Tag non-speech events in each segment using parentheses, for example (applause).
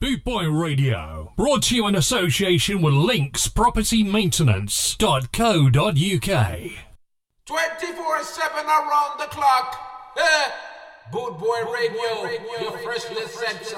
Bootboy Radio, brought to you in association with Links Property Maintenance.co.uk. 24 7 around the clock. Eh? Bootboy Radio, your freshly sent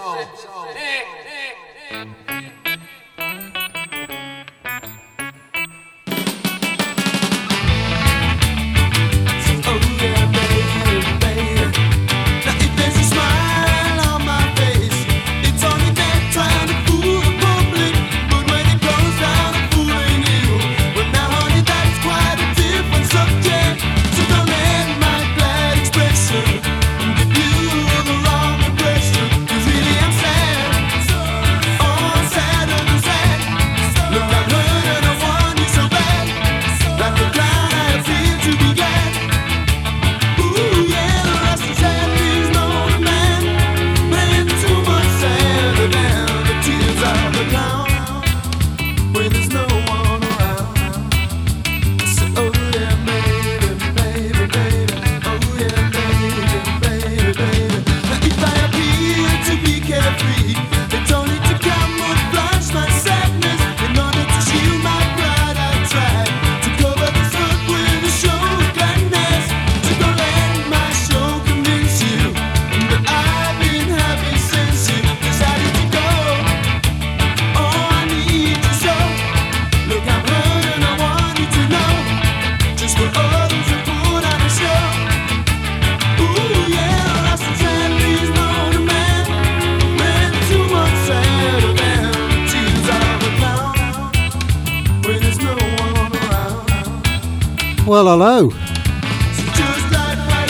Well, hello.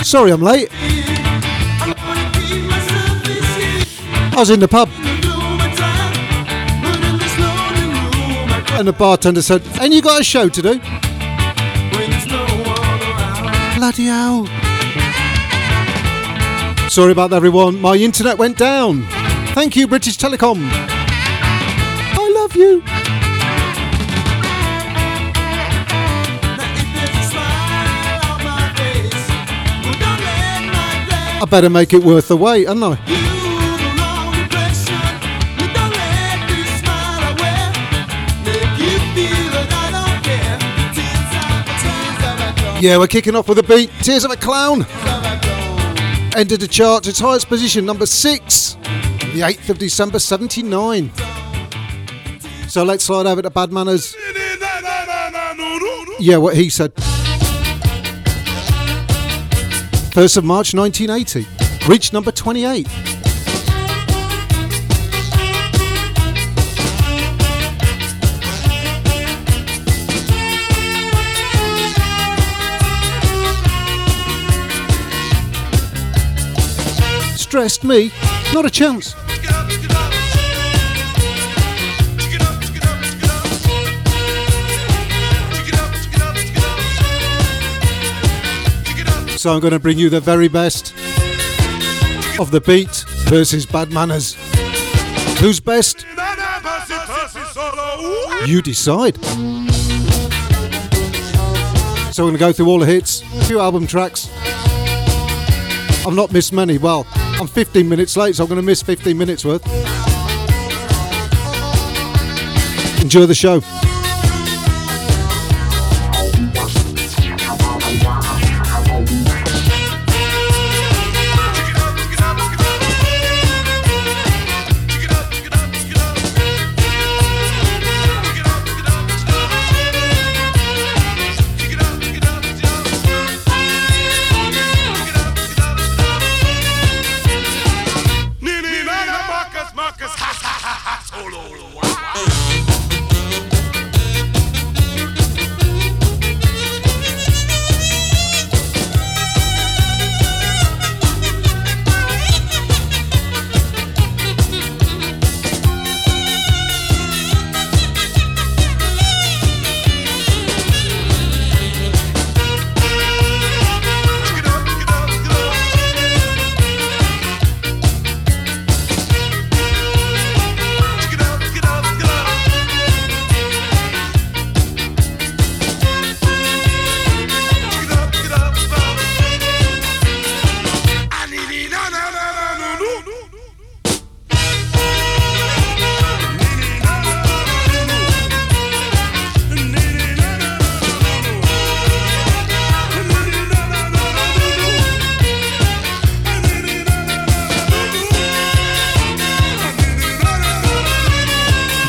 Sorry I'm late. I was in the pub. And the bartender said, And you got a show to do? Bloody hell. Sorry about that, everyone. My internet went down. Thank you, British Telecom. I love you. I better make it worth the wait, hadn't I? Yeah, we're kicking off with a beat. Tears of a Clown. Entered the chart its highest position, number six, the 8th of December 79. So let's slide over to Bad Manners. Yeah, what he said. 1st of March 1980. Reached number 28. Stressed me? Not a chance. So I'm going to bring you the very best of the beat versus bad manners. Who's best? You decide. So we're going to go through all the hits, a few album tracks. I've not missed many. Well, I'm 15 minutes late, so I'm going to miss 15 minutes worth. Enjoy the show.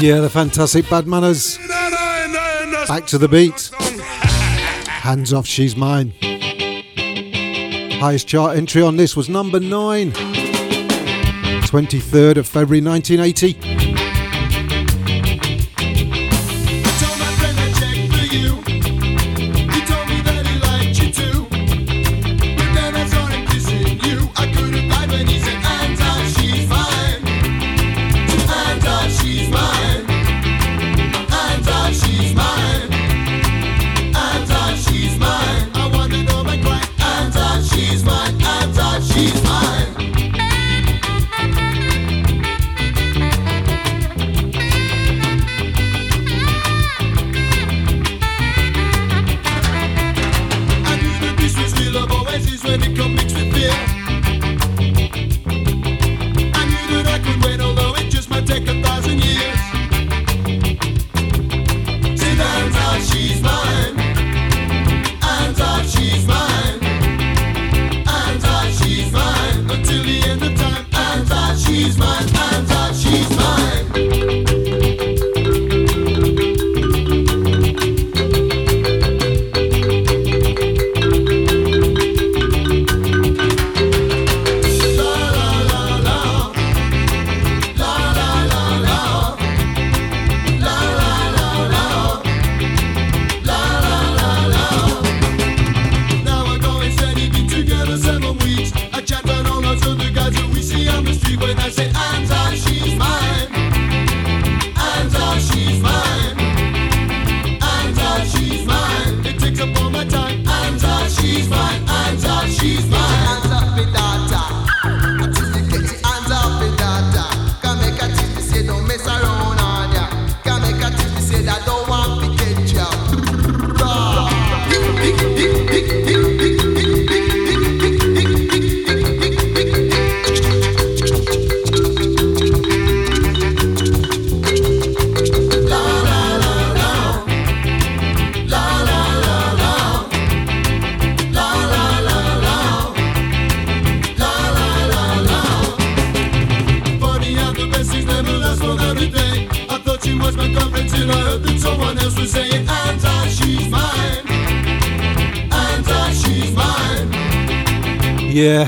Yeah, the fantastic Bad Manners. Back to the beat. Hands off, she's mine. Highest chart entry on this was number 9. 23rd of February 1980.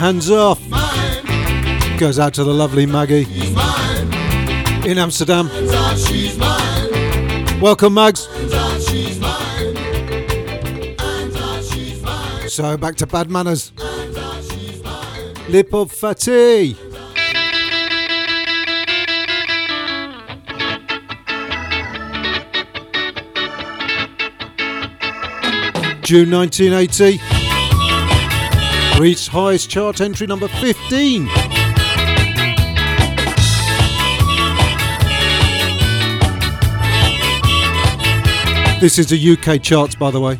Hands off. Goes out to the lovely Maggie in Amsterdam. Welcome, Mags. So back to bad manners. Lip Up Fatty. June 1980 reached highest chart entry number 15. This is the UK charts, by the way.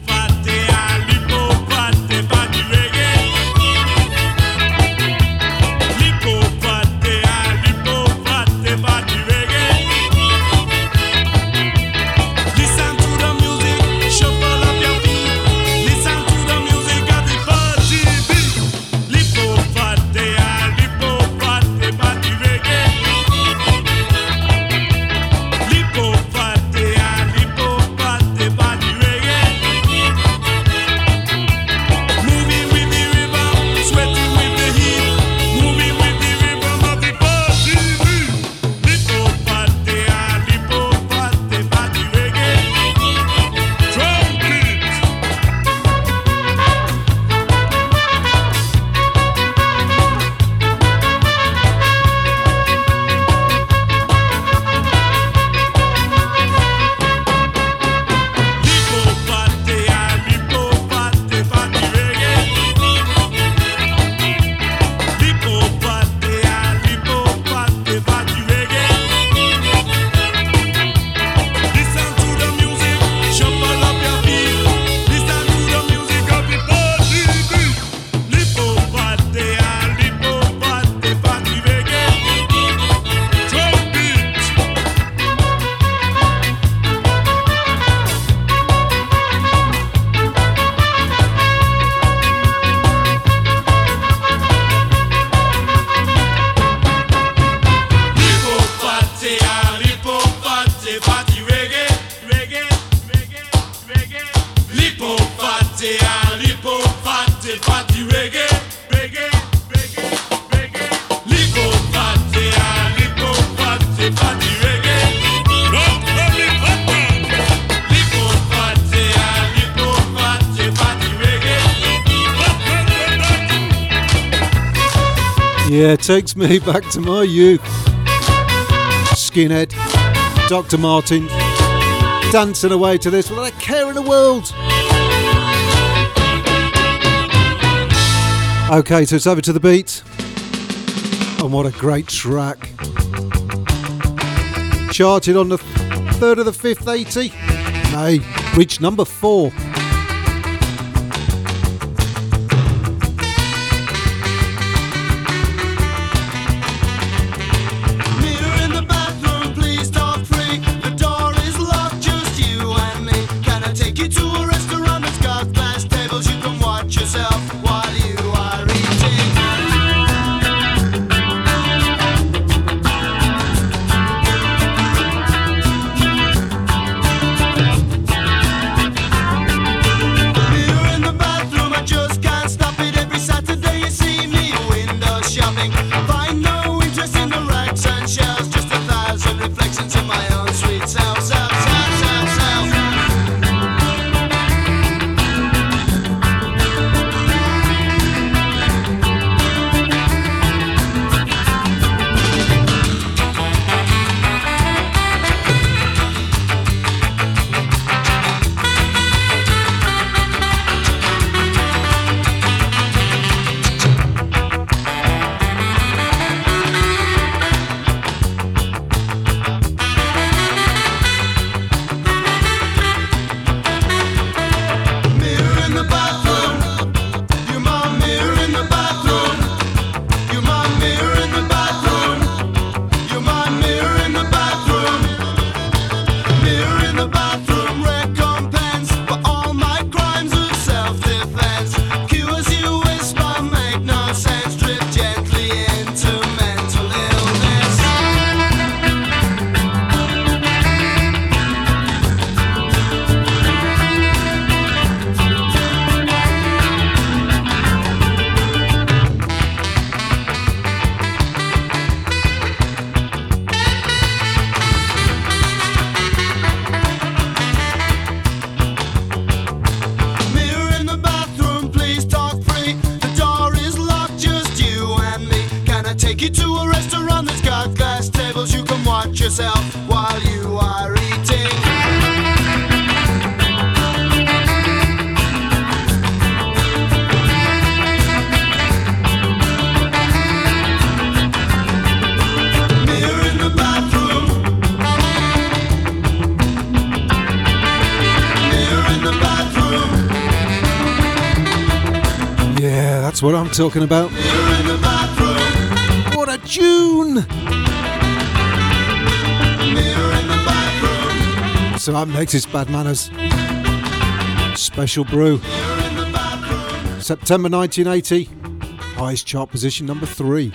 Takes me (laughs) back to my youth. Skinhead, Dr. Martin, dancing away to this without a care in the world. Okay, so it's over to the beat. And what a great track. Charted on the 3rd of the 5th, 80. May, reached number 4. Talking about. What a tune! So up next is Bad Manners. Special Brew. September 1980. Highest chart position number three.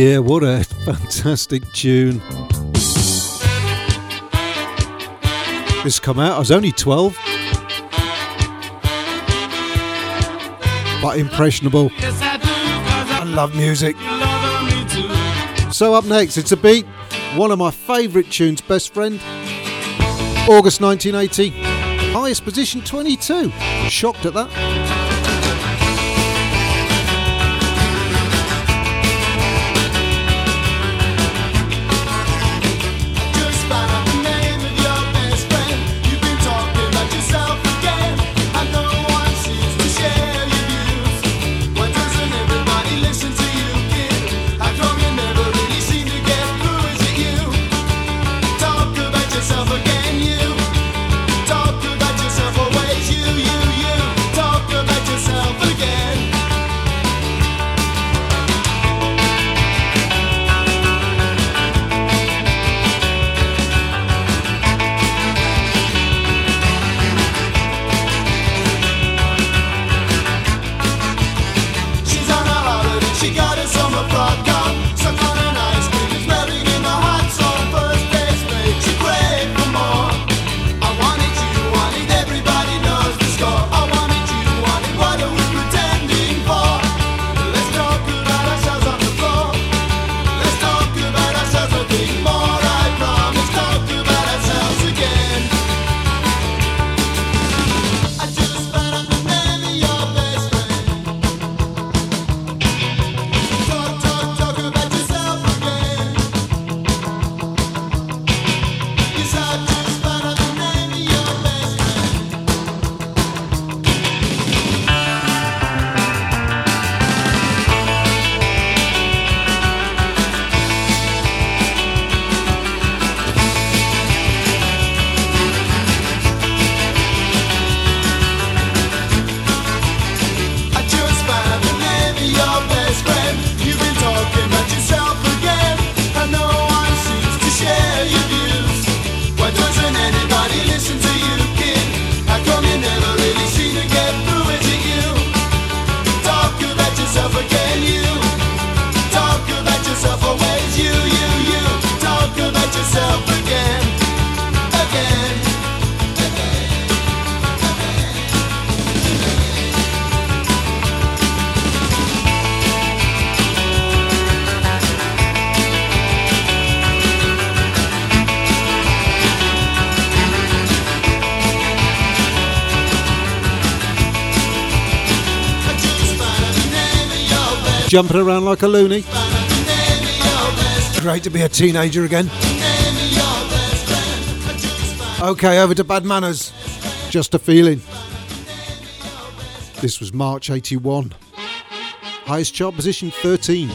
Yeah, what a (laughs) fantastic tune. This come out, I was only 12. But impressionable. I love music. So up next, it's a beat. One of my favourite tunes, Best Friend. August 1980. Highest position 22. Shocked at that. Jumping around like a loony. Great to be a teenager again. Okay, over to Bad Manners. Just a feeling. This was March 81. Highest chart position 13.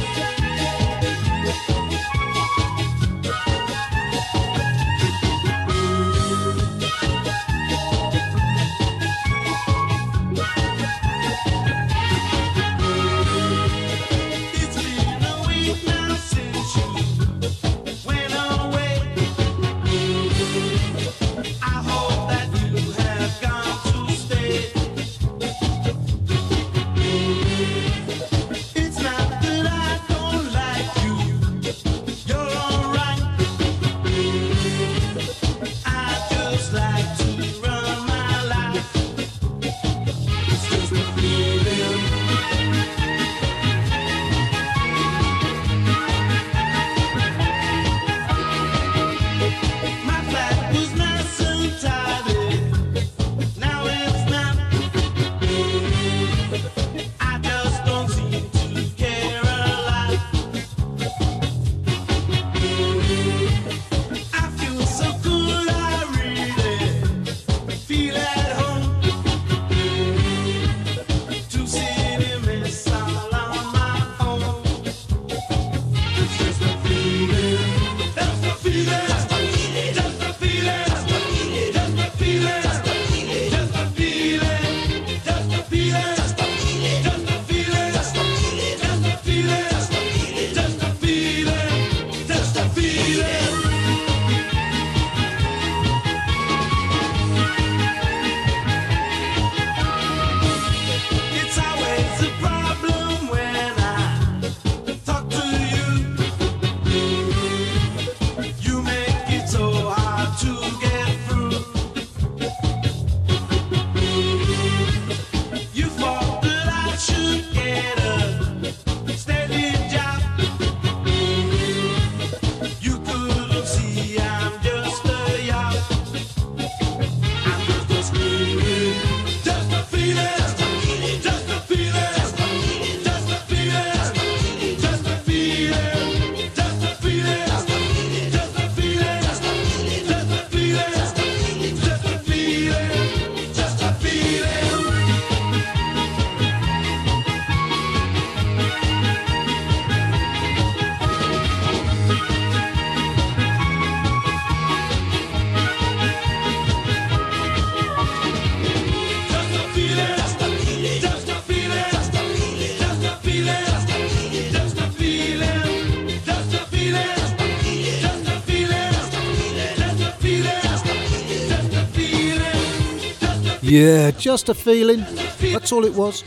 Yeah, just a feeling. That's all it was.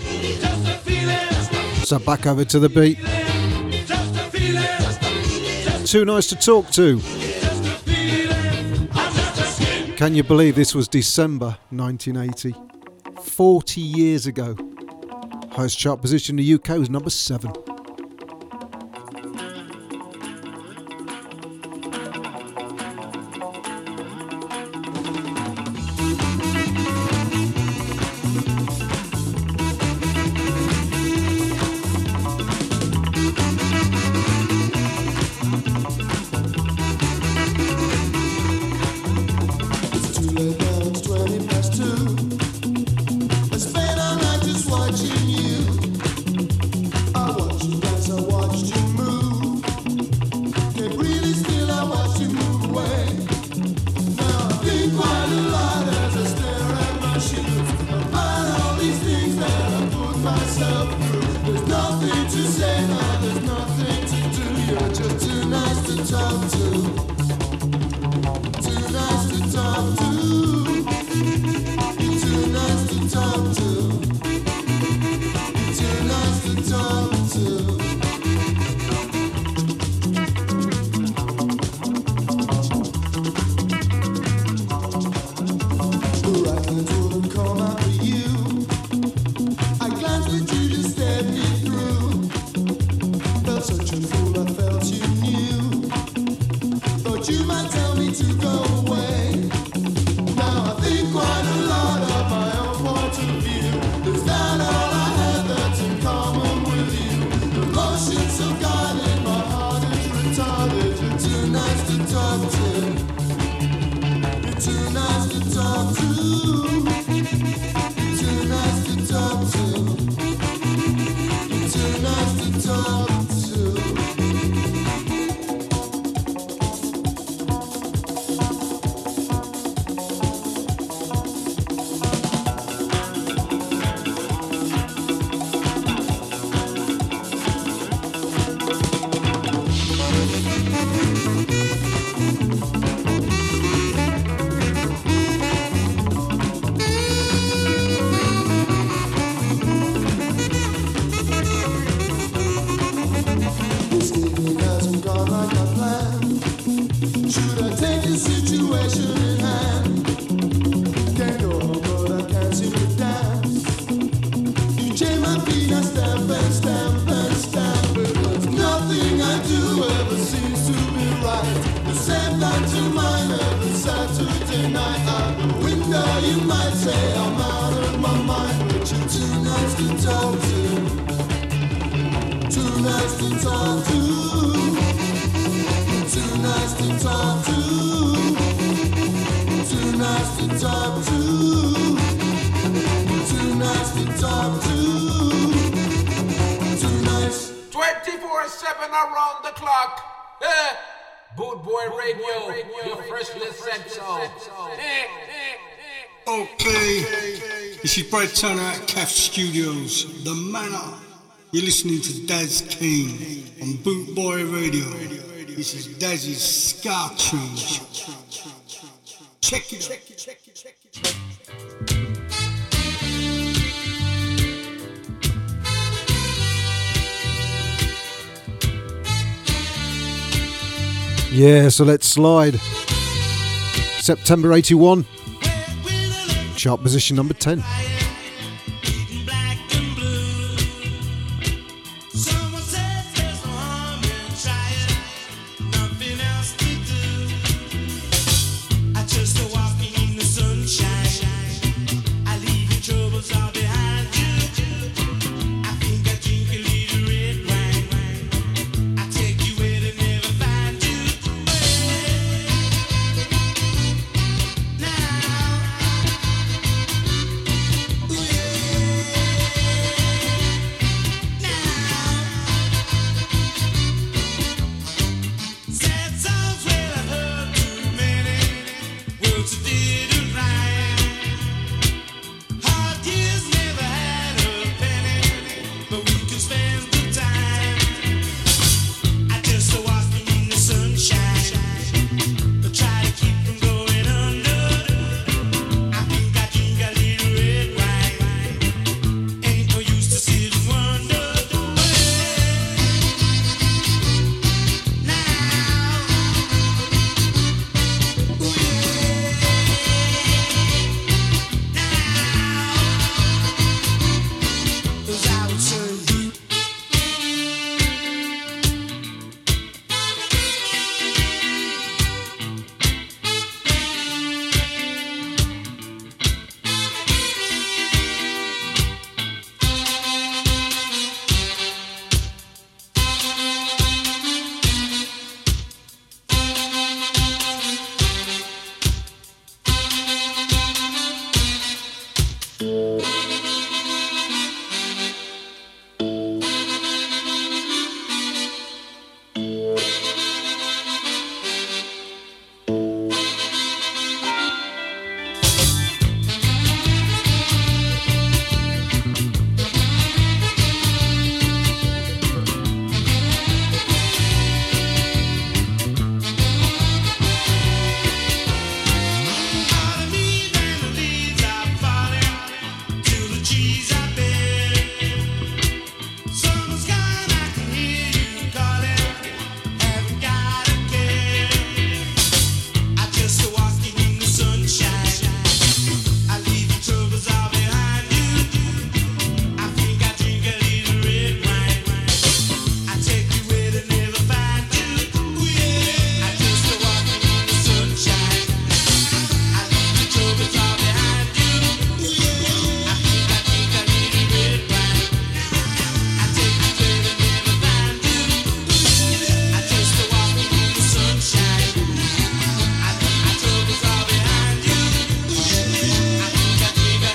So back over to the beat. Too nice to talk to. Can you believe this was December 1980? 40 years ago. Highest chart position in the UK was number 7. Brad Turner at CAF Studios, The Manor. You're listening to Daz King on Bootboy Radio. This is Daz's Ska Tune. Check it out. Yeah, so let's slide. September 81. Chart position number 10.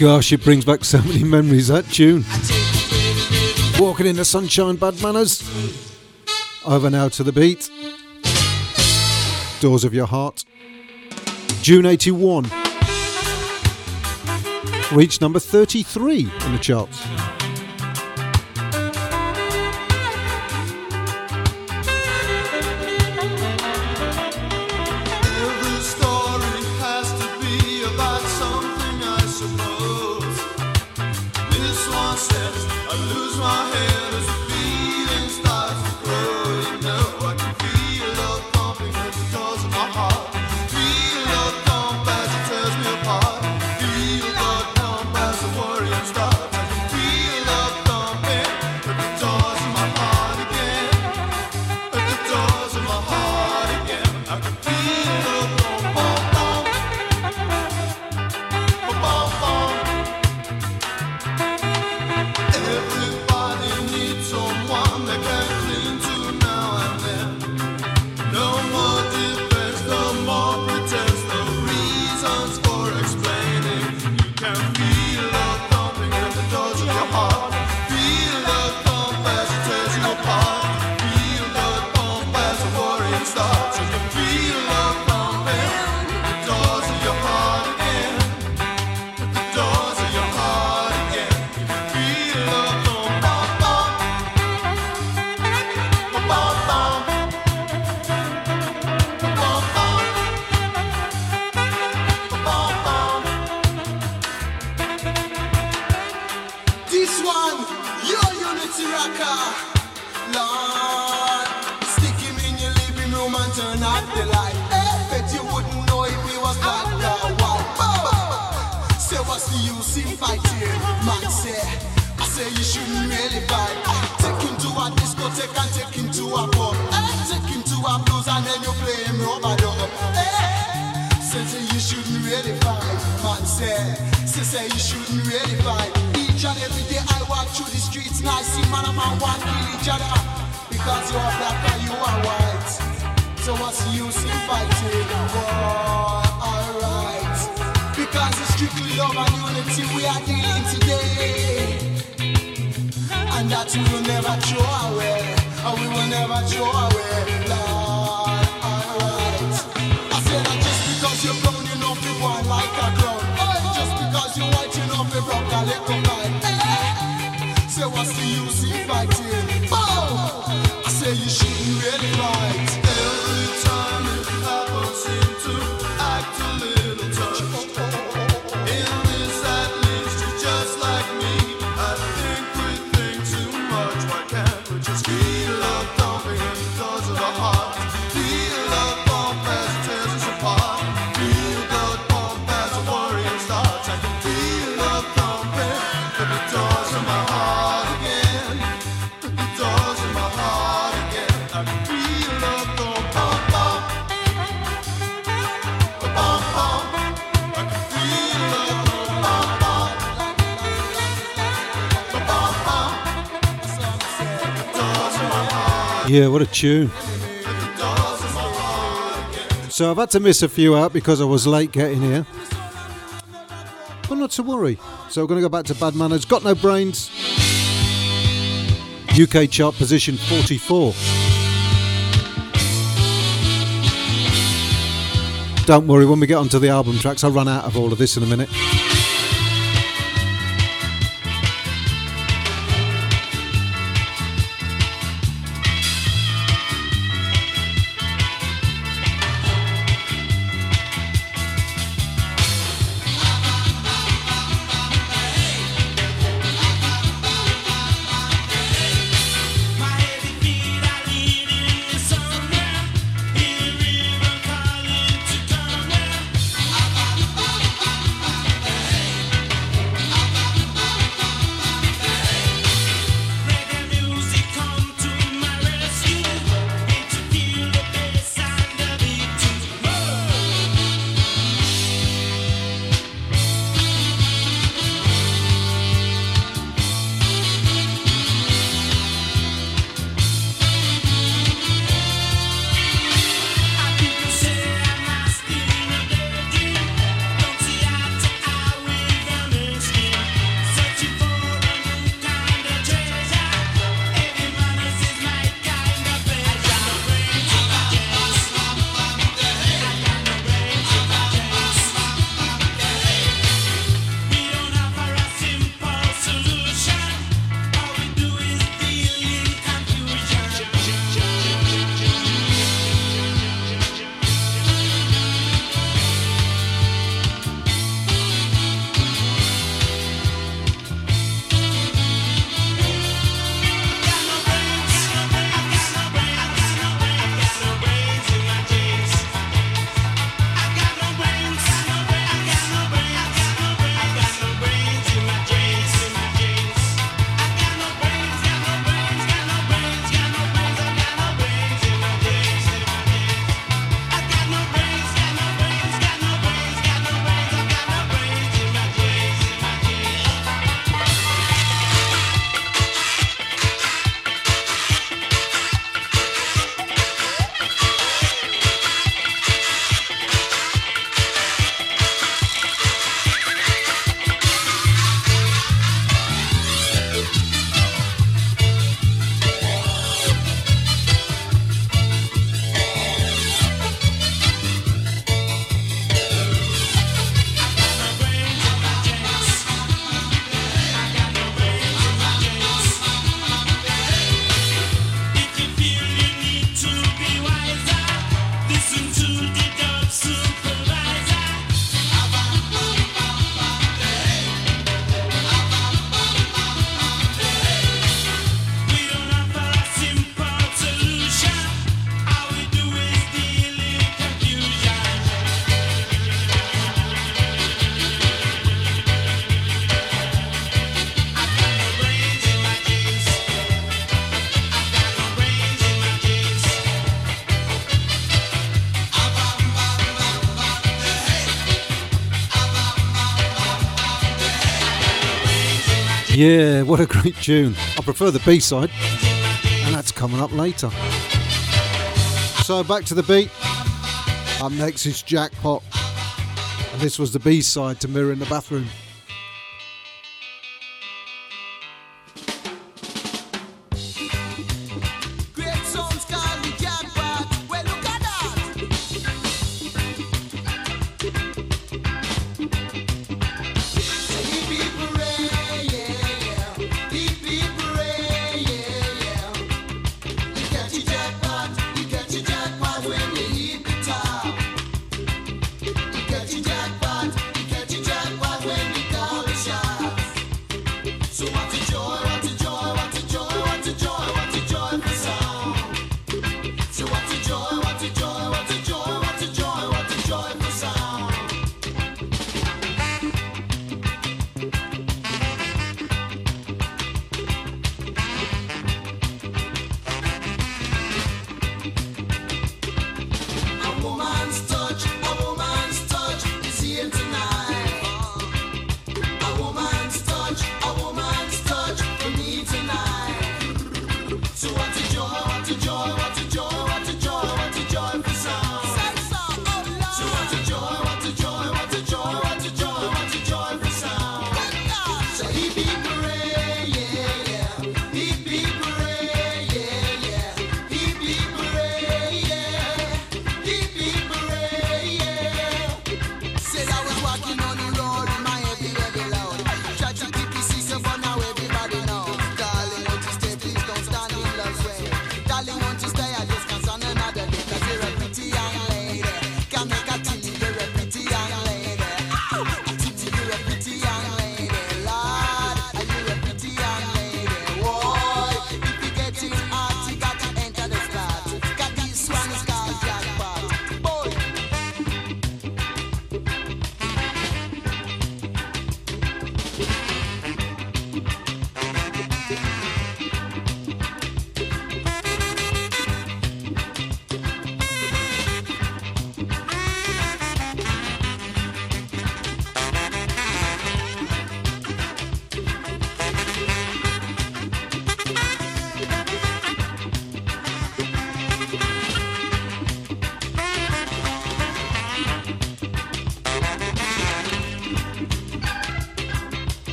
gosh, it brings back so many memories, that tune. Walking in the sunshine, bad manners. Over now to the beat. Doors of Your Heart. June 81. Reached number 33 in the charts. said, say said you shouldn't really fight. Each and every day I walk through the streets, and I see man and man want kill each other because you are black and you are white. So what's the use in fighting? War, alright. Because it's strictly love and unity we are dealing today, and that we will never throw away, and we will never throw away. Lord, alright. I said that just because you're brown, you know people like a clown. So rock a little night. Say what's the use in fighting? Oh! Yeah, what a tune. So I've had to miss a few out because I was late getting here. But not to worry. So we're going to go back to Bad Manners. Got No Brains. UK chart position 44. Don't worry, when we get onto the album tracks, I'll run out of all of this in a minute. Yeah, what a great tune. I prefer the B side, and that's coming up later. So back to the beat. Up next is Jackpot, and this was the B side to Mirror in the Bathroom.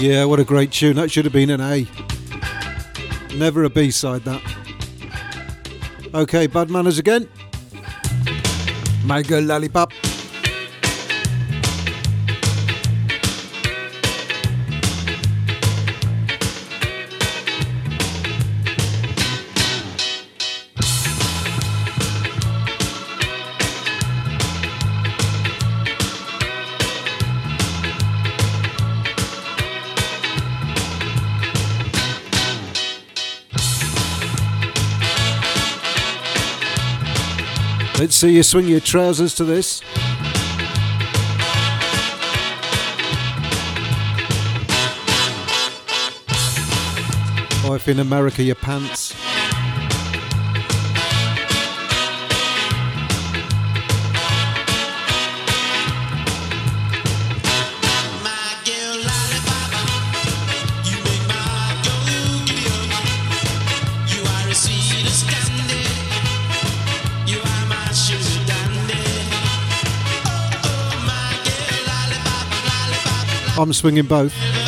Yeah, what a great tune. That should have been an A. Never a B side, that. Okay, bad manners again. My girl lollipop. See you swing your trousers to this. Or if in America, your pants. I'm swinging both.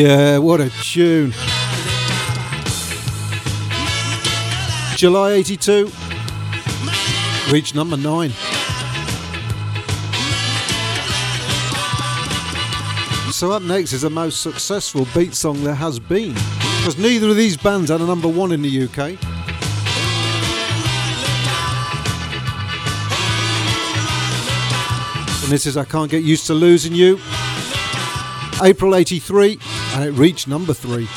Yeah, what a tune. July 82, reached number 9. So up next is the most successful beat song there has been, because neither of these bands had a number 1 in the UK. And this is I Can't Get Used to Losing You. April 83 and it reached number three.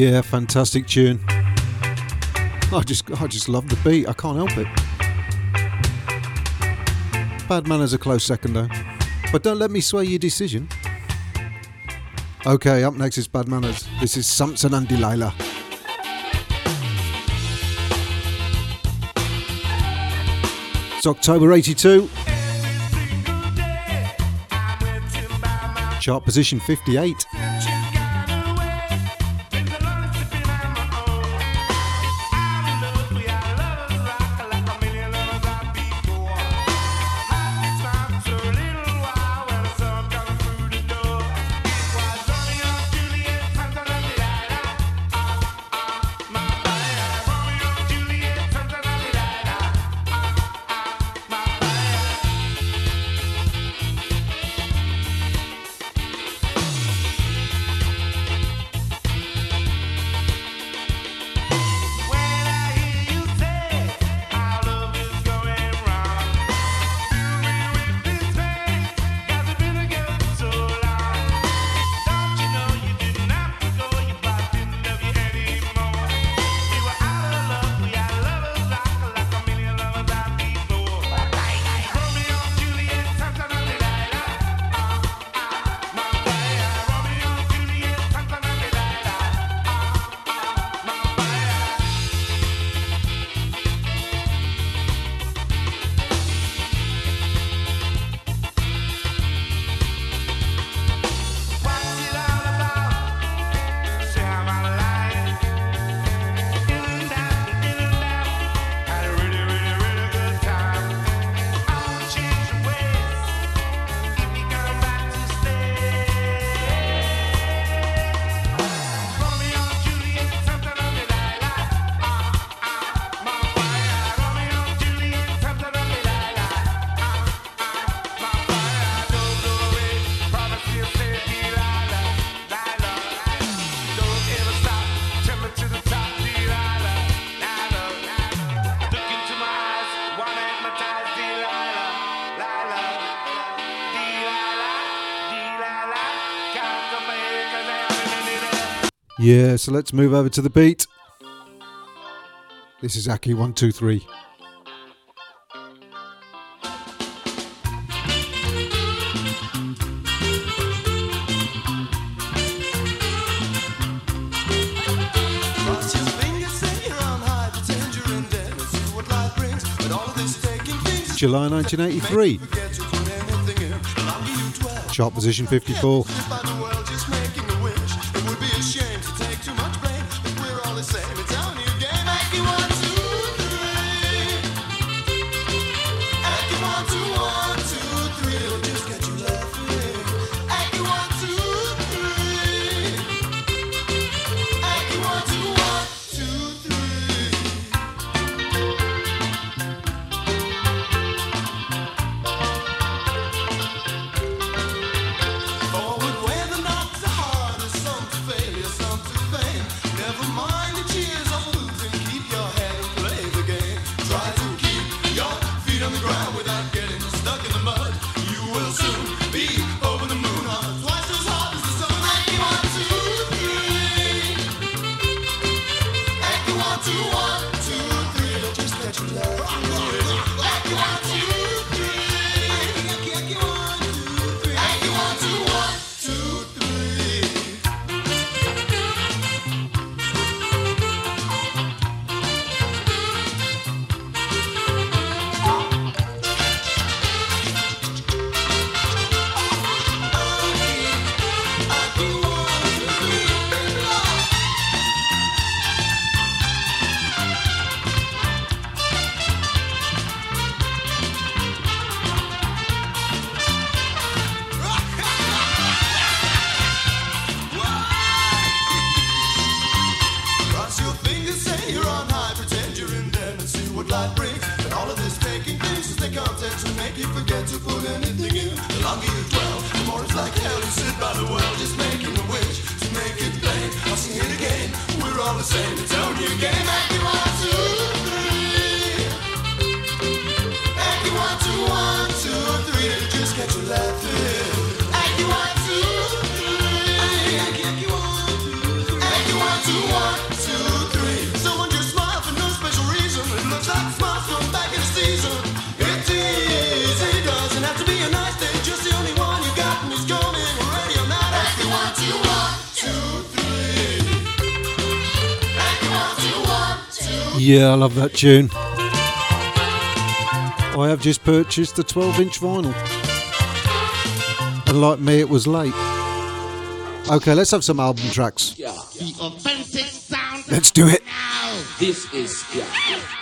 Yeah, fantastic tune. I just I just love the beat. I can't help it. Bad Manners a close second though. But don't let me sway your decision. Okay, up next is Bad Manners. This is Samson and Delilah. It's October 82. Chart position 58. Yeah, so let's move over to the beat. This is Ackee 123. July 1983. Chart position 54. golden indigo. The longer you dwell, the more it's like hell. You sit by the well, just making a wish to make it plain. I'll see it again. We're all the same. It's only a game, and you yeah, I love that tune. I have just purchased the 12 inch vinyl. And like me, it was late. Okay, let's have some album tracks. Yeah, yeah. Let's do it. Now. This is. Yeah.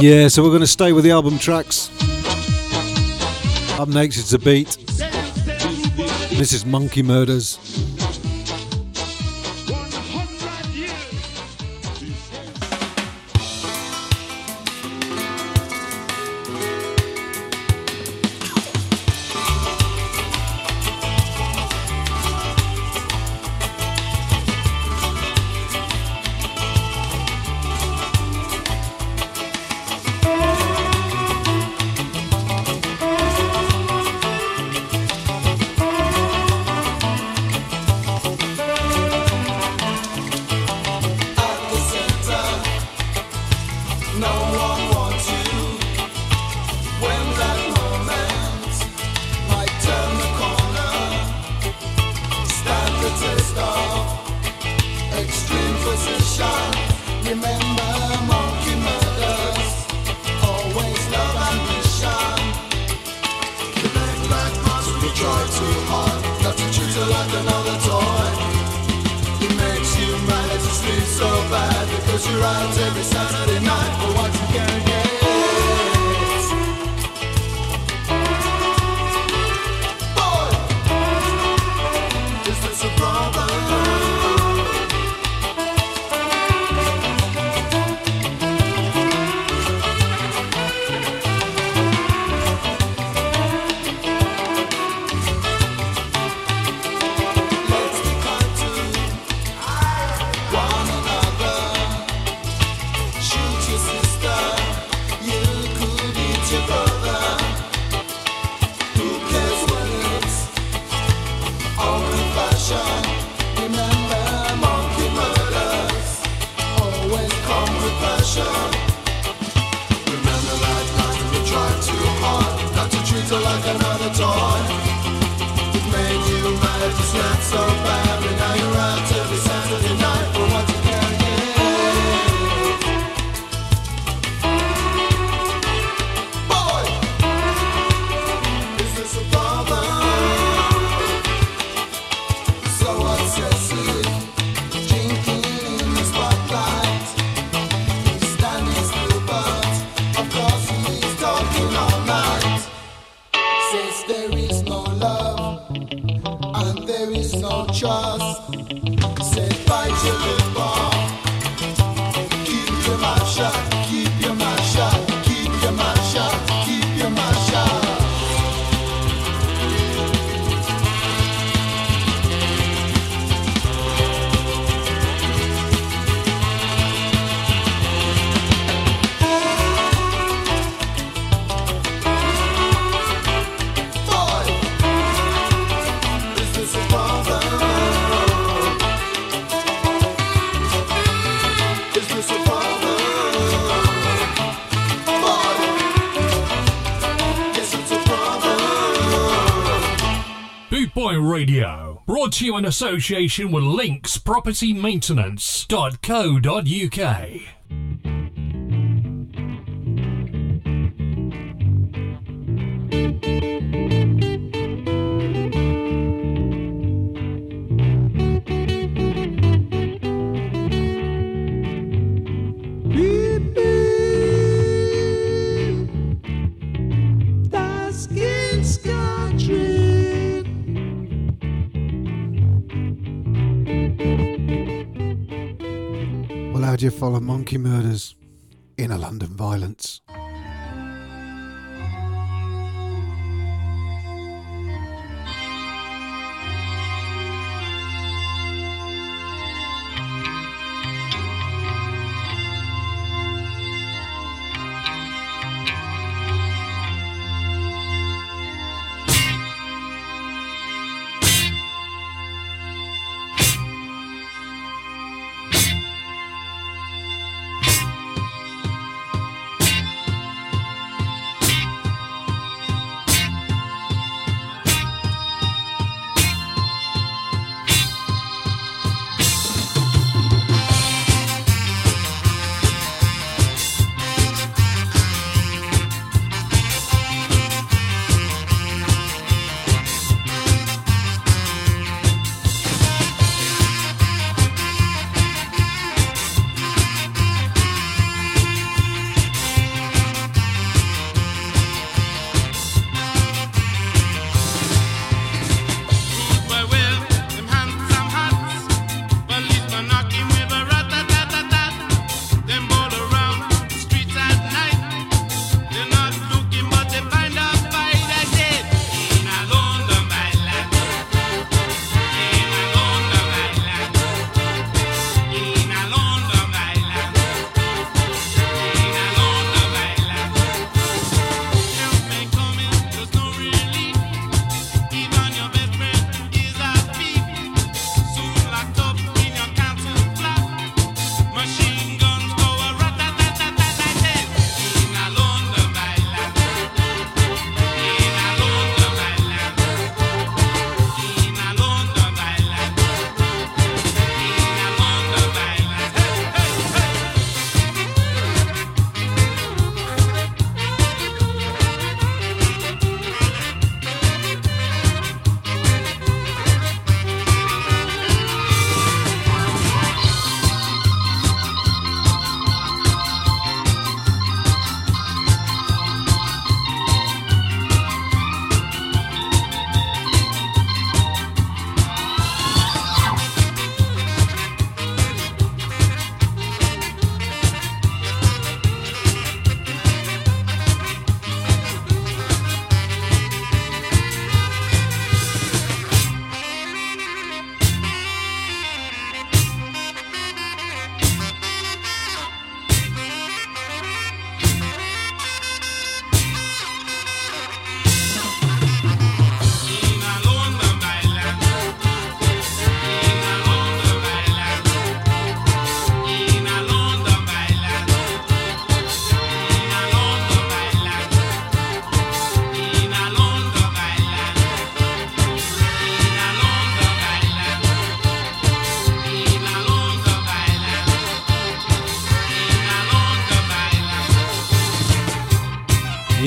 Yeah, so we're going to stay with the album tracks. Up next, it's a beat. This is Monkey Murders. Association with Links follow monkey murders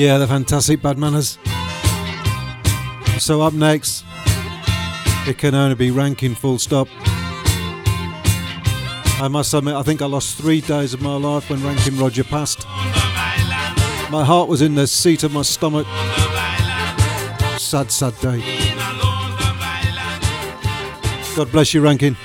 Yeah, the fantastic Bad Manners. So up next, it can only be ranking full stop. I must admit, I think I lost three days of my life when Ranking Roger passed. My heart was in the seat of my stomach. Sad, sad day. God bless you, Ranking.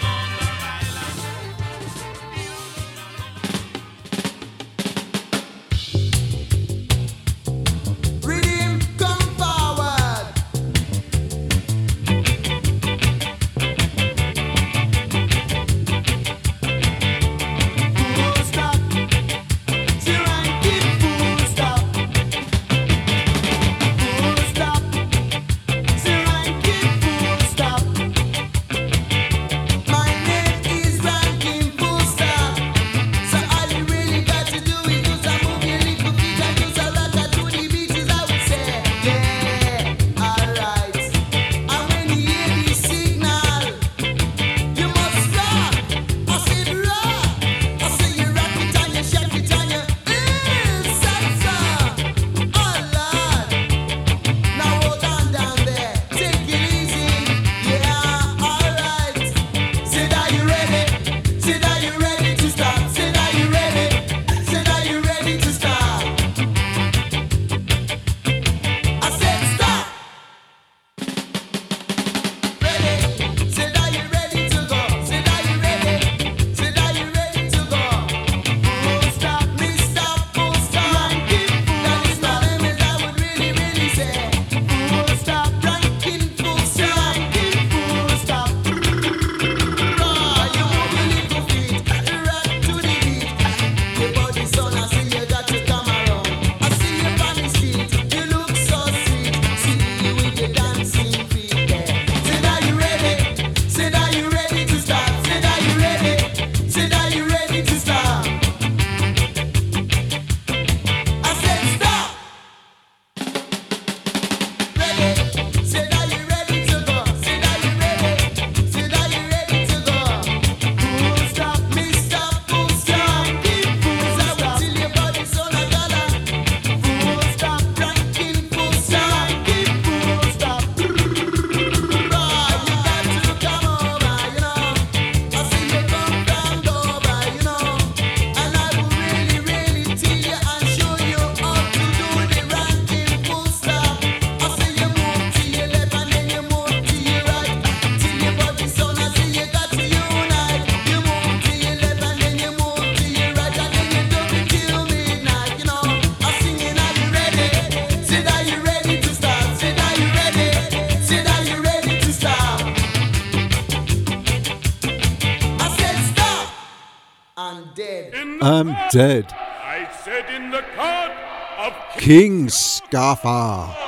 Dead. I said in the court of King Scarfa.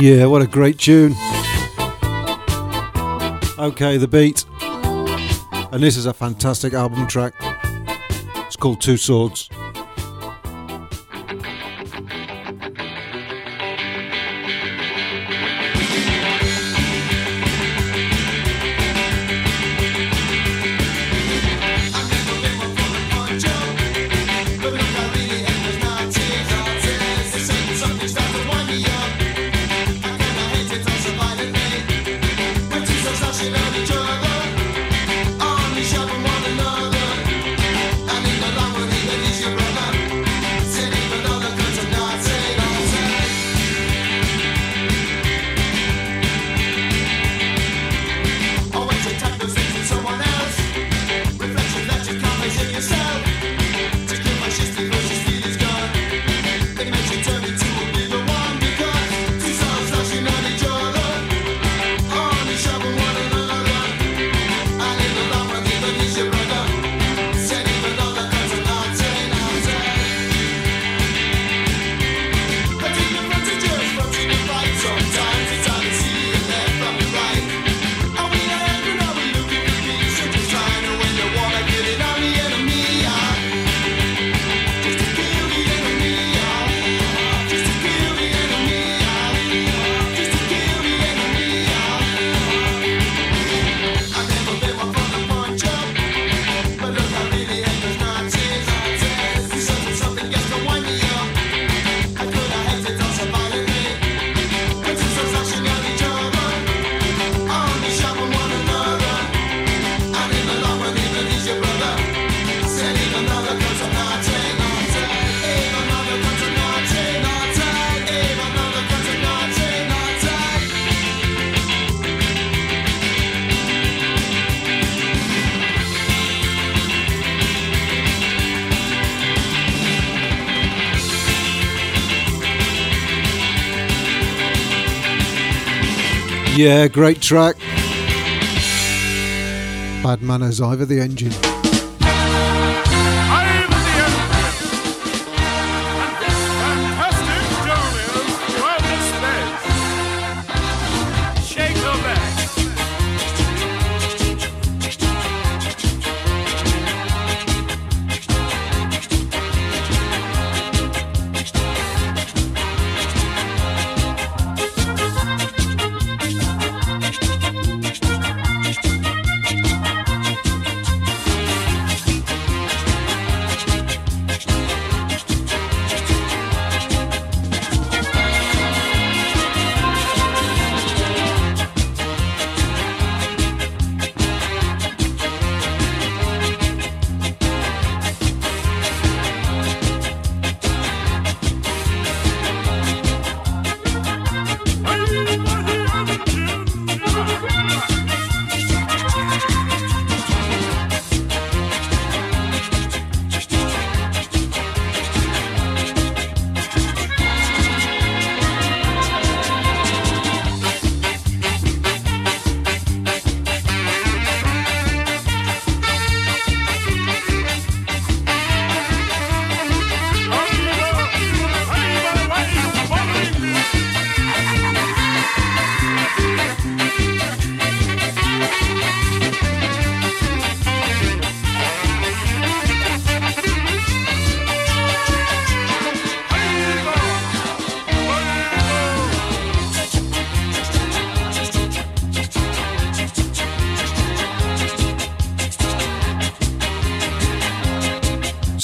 Yeah, what a great tune. Okay, the beat. And this is a fantastic album track. It's called Two Swords. Yeah, great track. Bad manners, Ivor the Engine.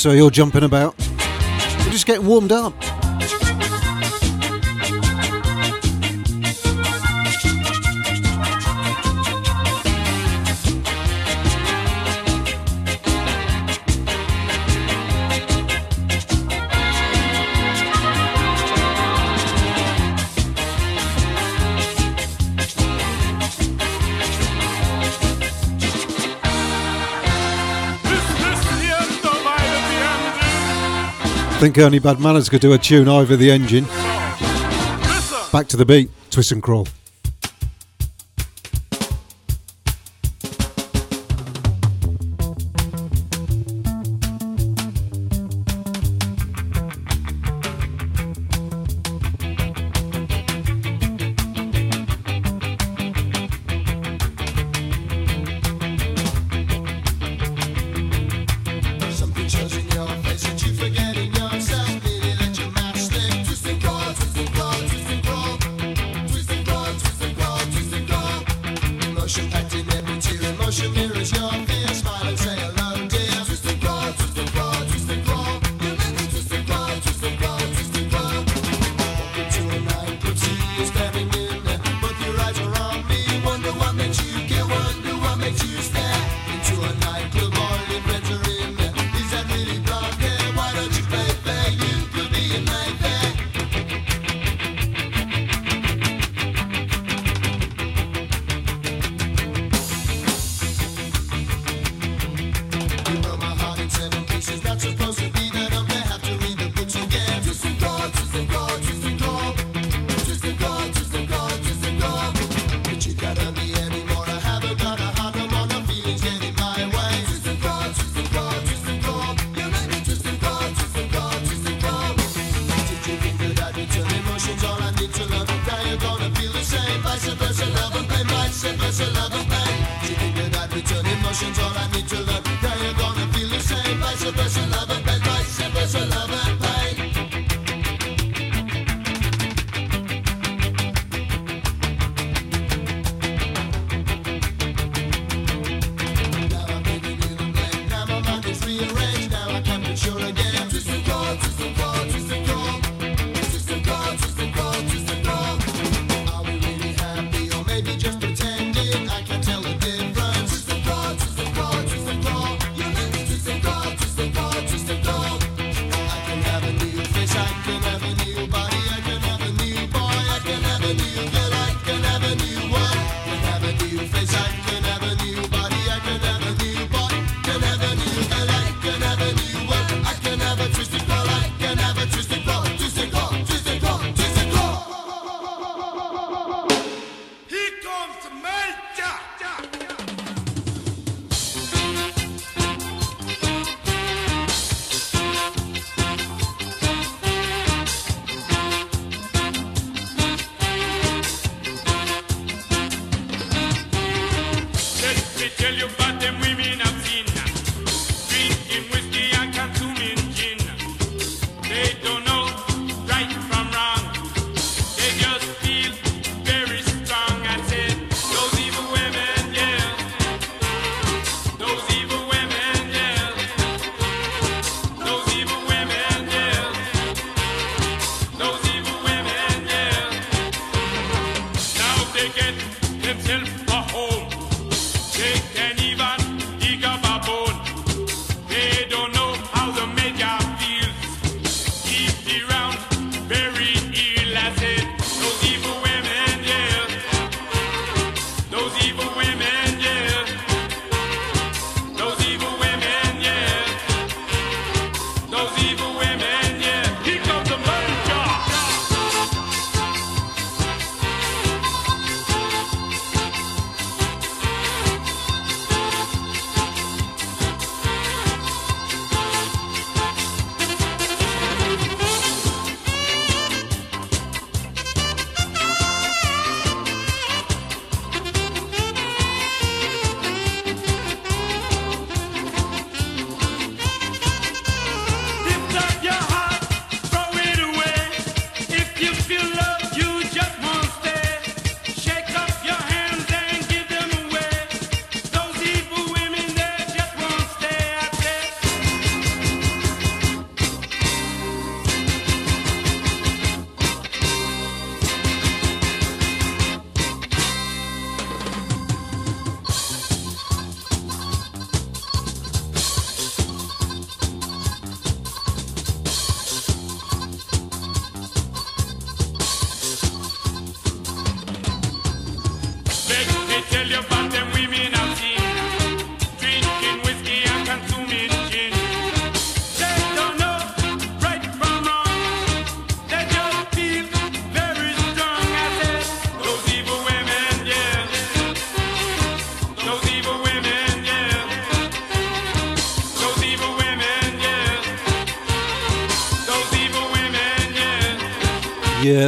So you're jumping about. We're just getting warmed up. think Ernie Bad Manners could do a tune over the engine. Back to the beat, twist and crawl.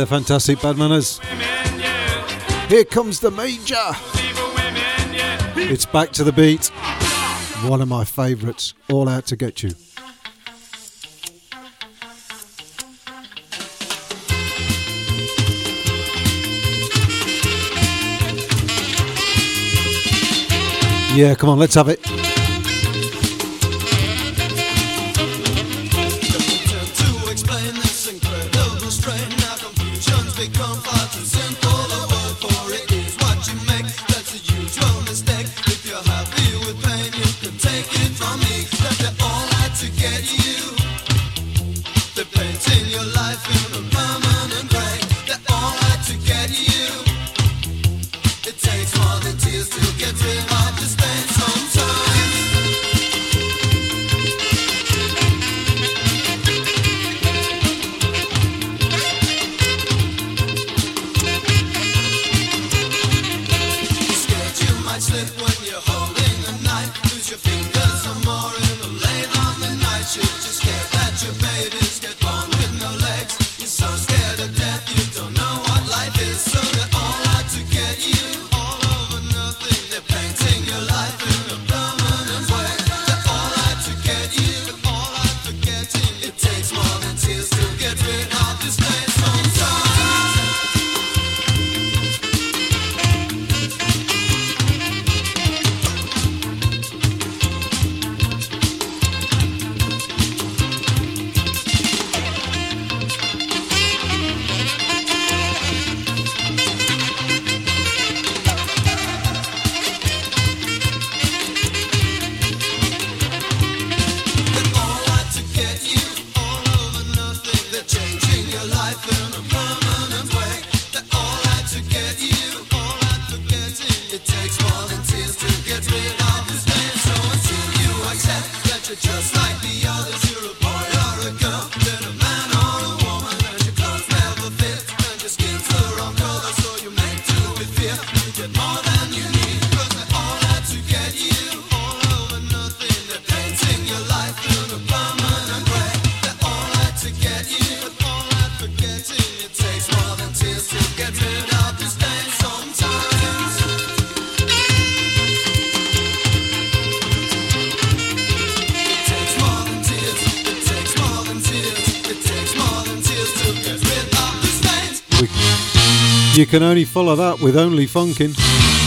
fantastic Bad Manners. Here comes the major. It's back to the beat. One of my favourites. All out to get you. Yeah, come on, let's have it. can only follow that with only funkin'.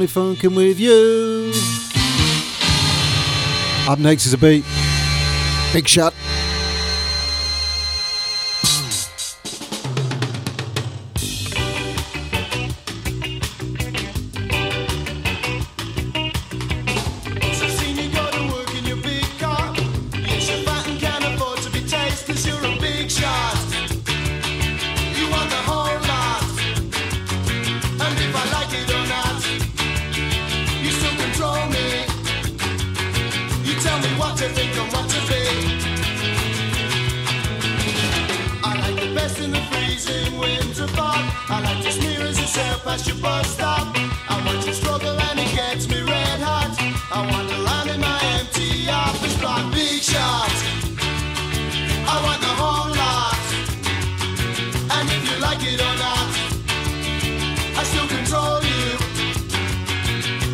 only funkin' with you. Up next is a beat. Big shot. you stop. I watch you struggle and it gets me red hot. I in my empty office block. Big shot. I want the whole lot. And if you like it or not, I still control you.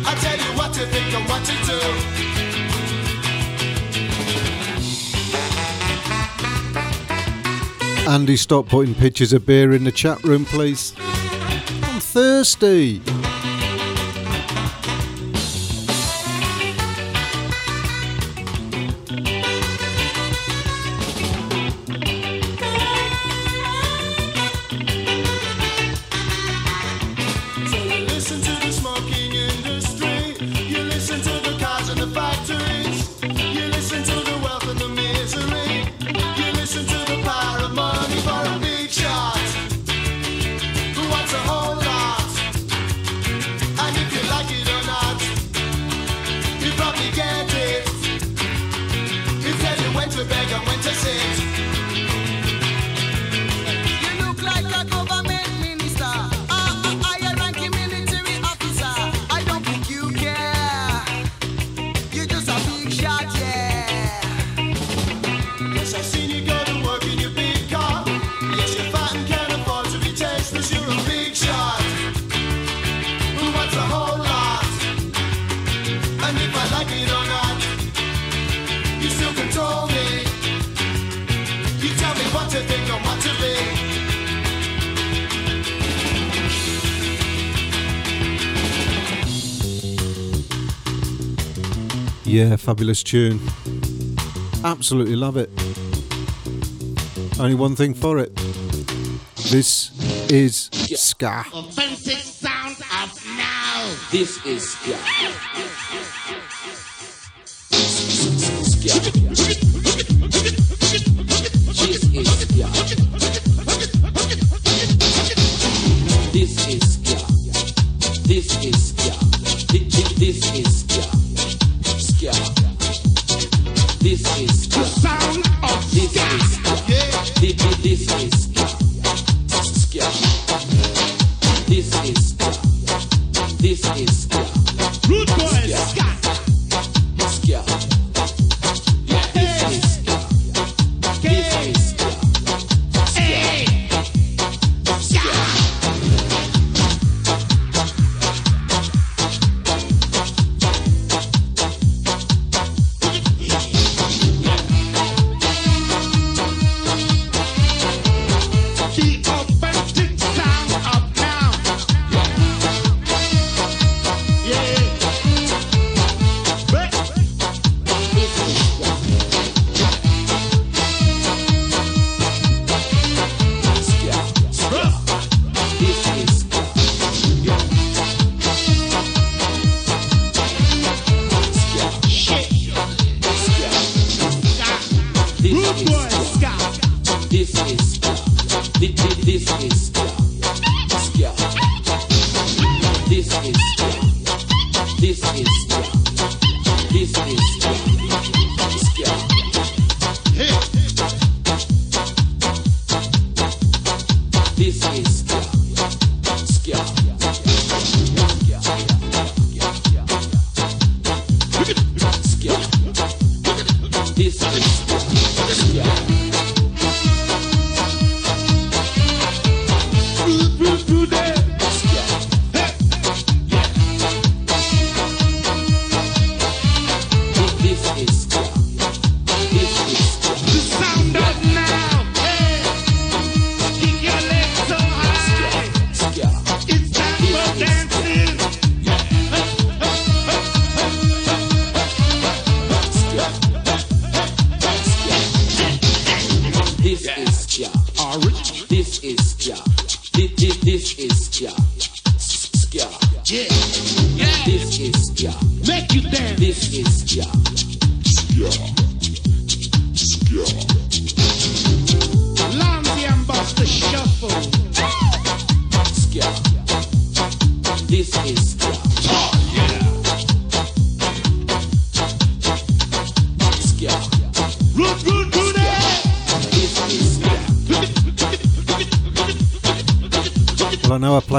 I tell you what to think and what to do. Andy, stop putting pictures of beer in the chat room, please. Thirsty. fabulous tune. Absolutely love it. Only one thing for it. This is ska. Offensive sound of now. This is ska.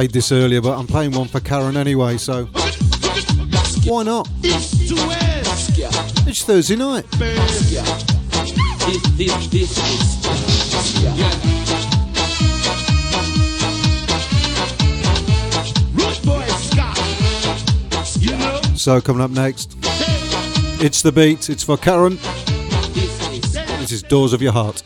played this earlier, but I'm playing one for Karen anyway, so why not? It's Thursday night. So, coming up next, it's the beat, it's for Karen. This is Doors of Your Heart.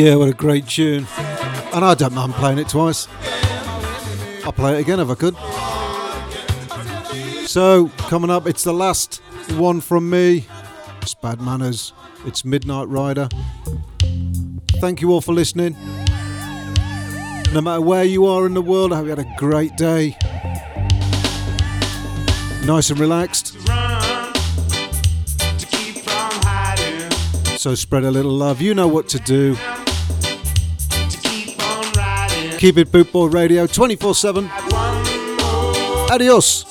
Yeah, what a great tune. And I don't mind playing it twice. I'll play it again if I could. So, coming up, it's the last one from me. It's Bad Manners. It's Midnight Rider. Thank you all for listening. No matter where you are in the world, I hope you had a great day. Nice and relaxed. So spread a little love. You know what to do. Keep it Bootboy Radio 24 7. Adios.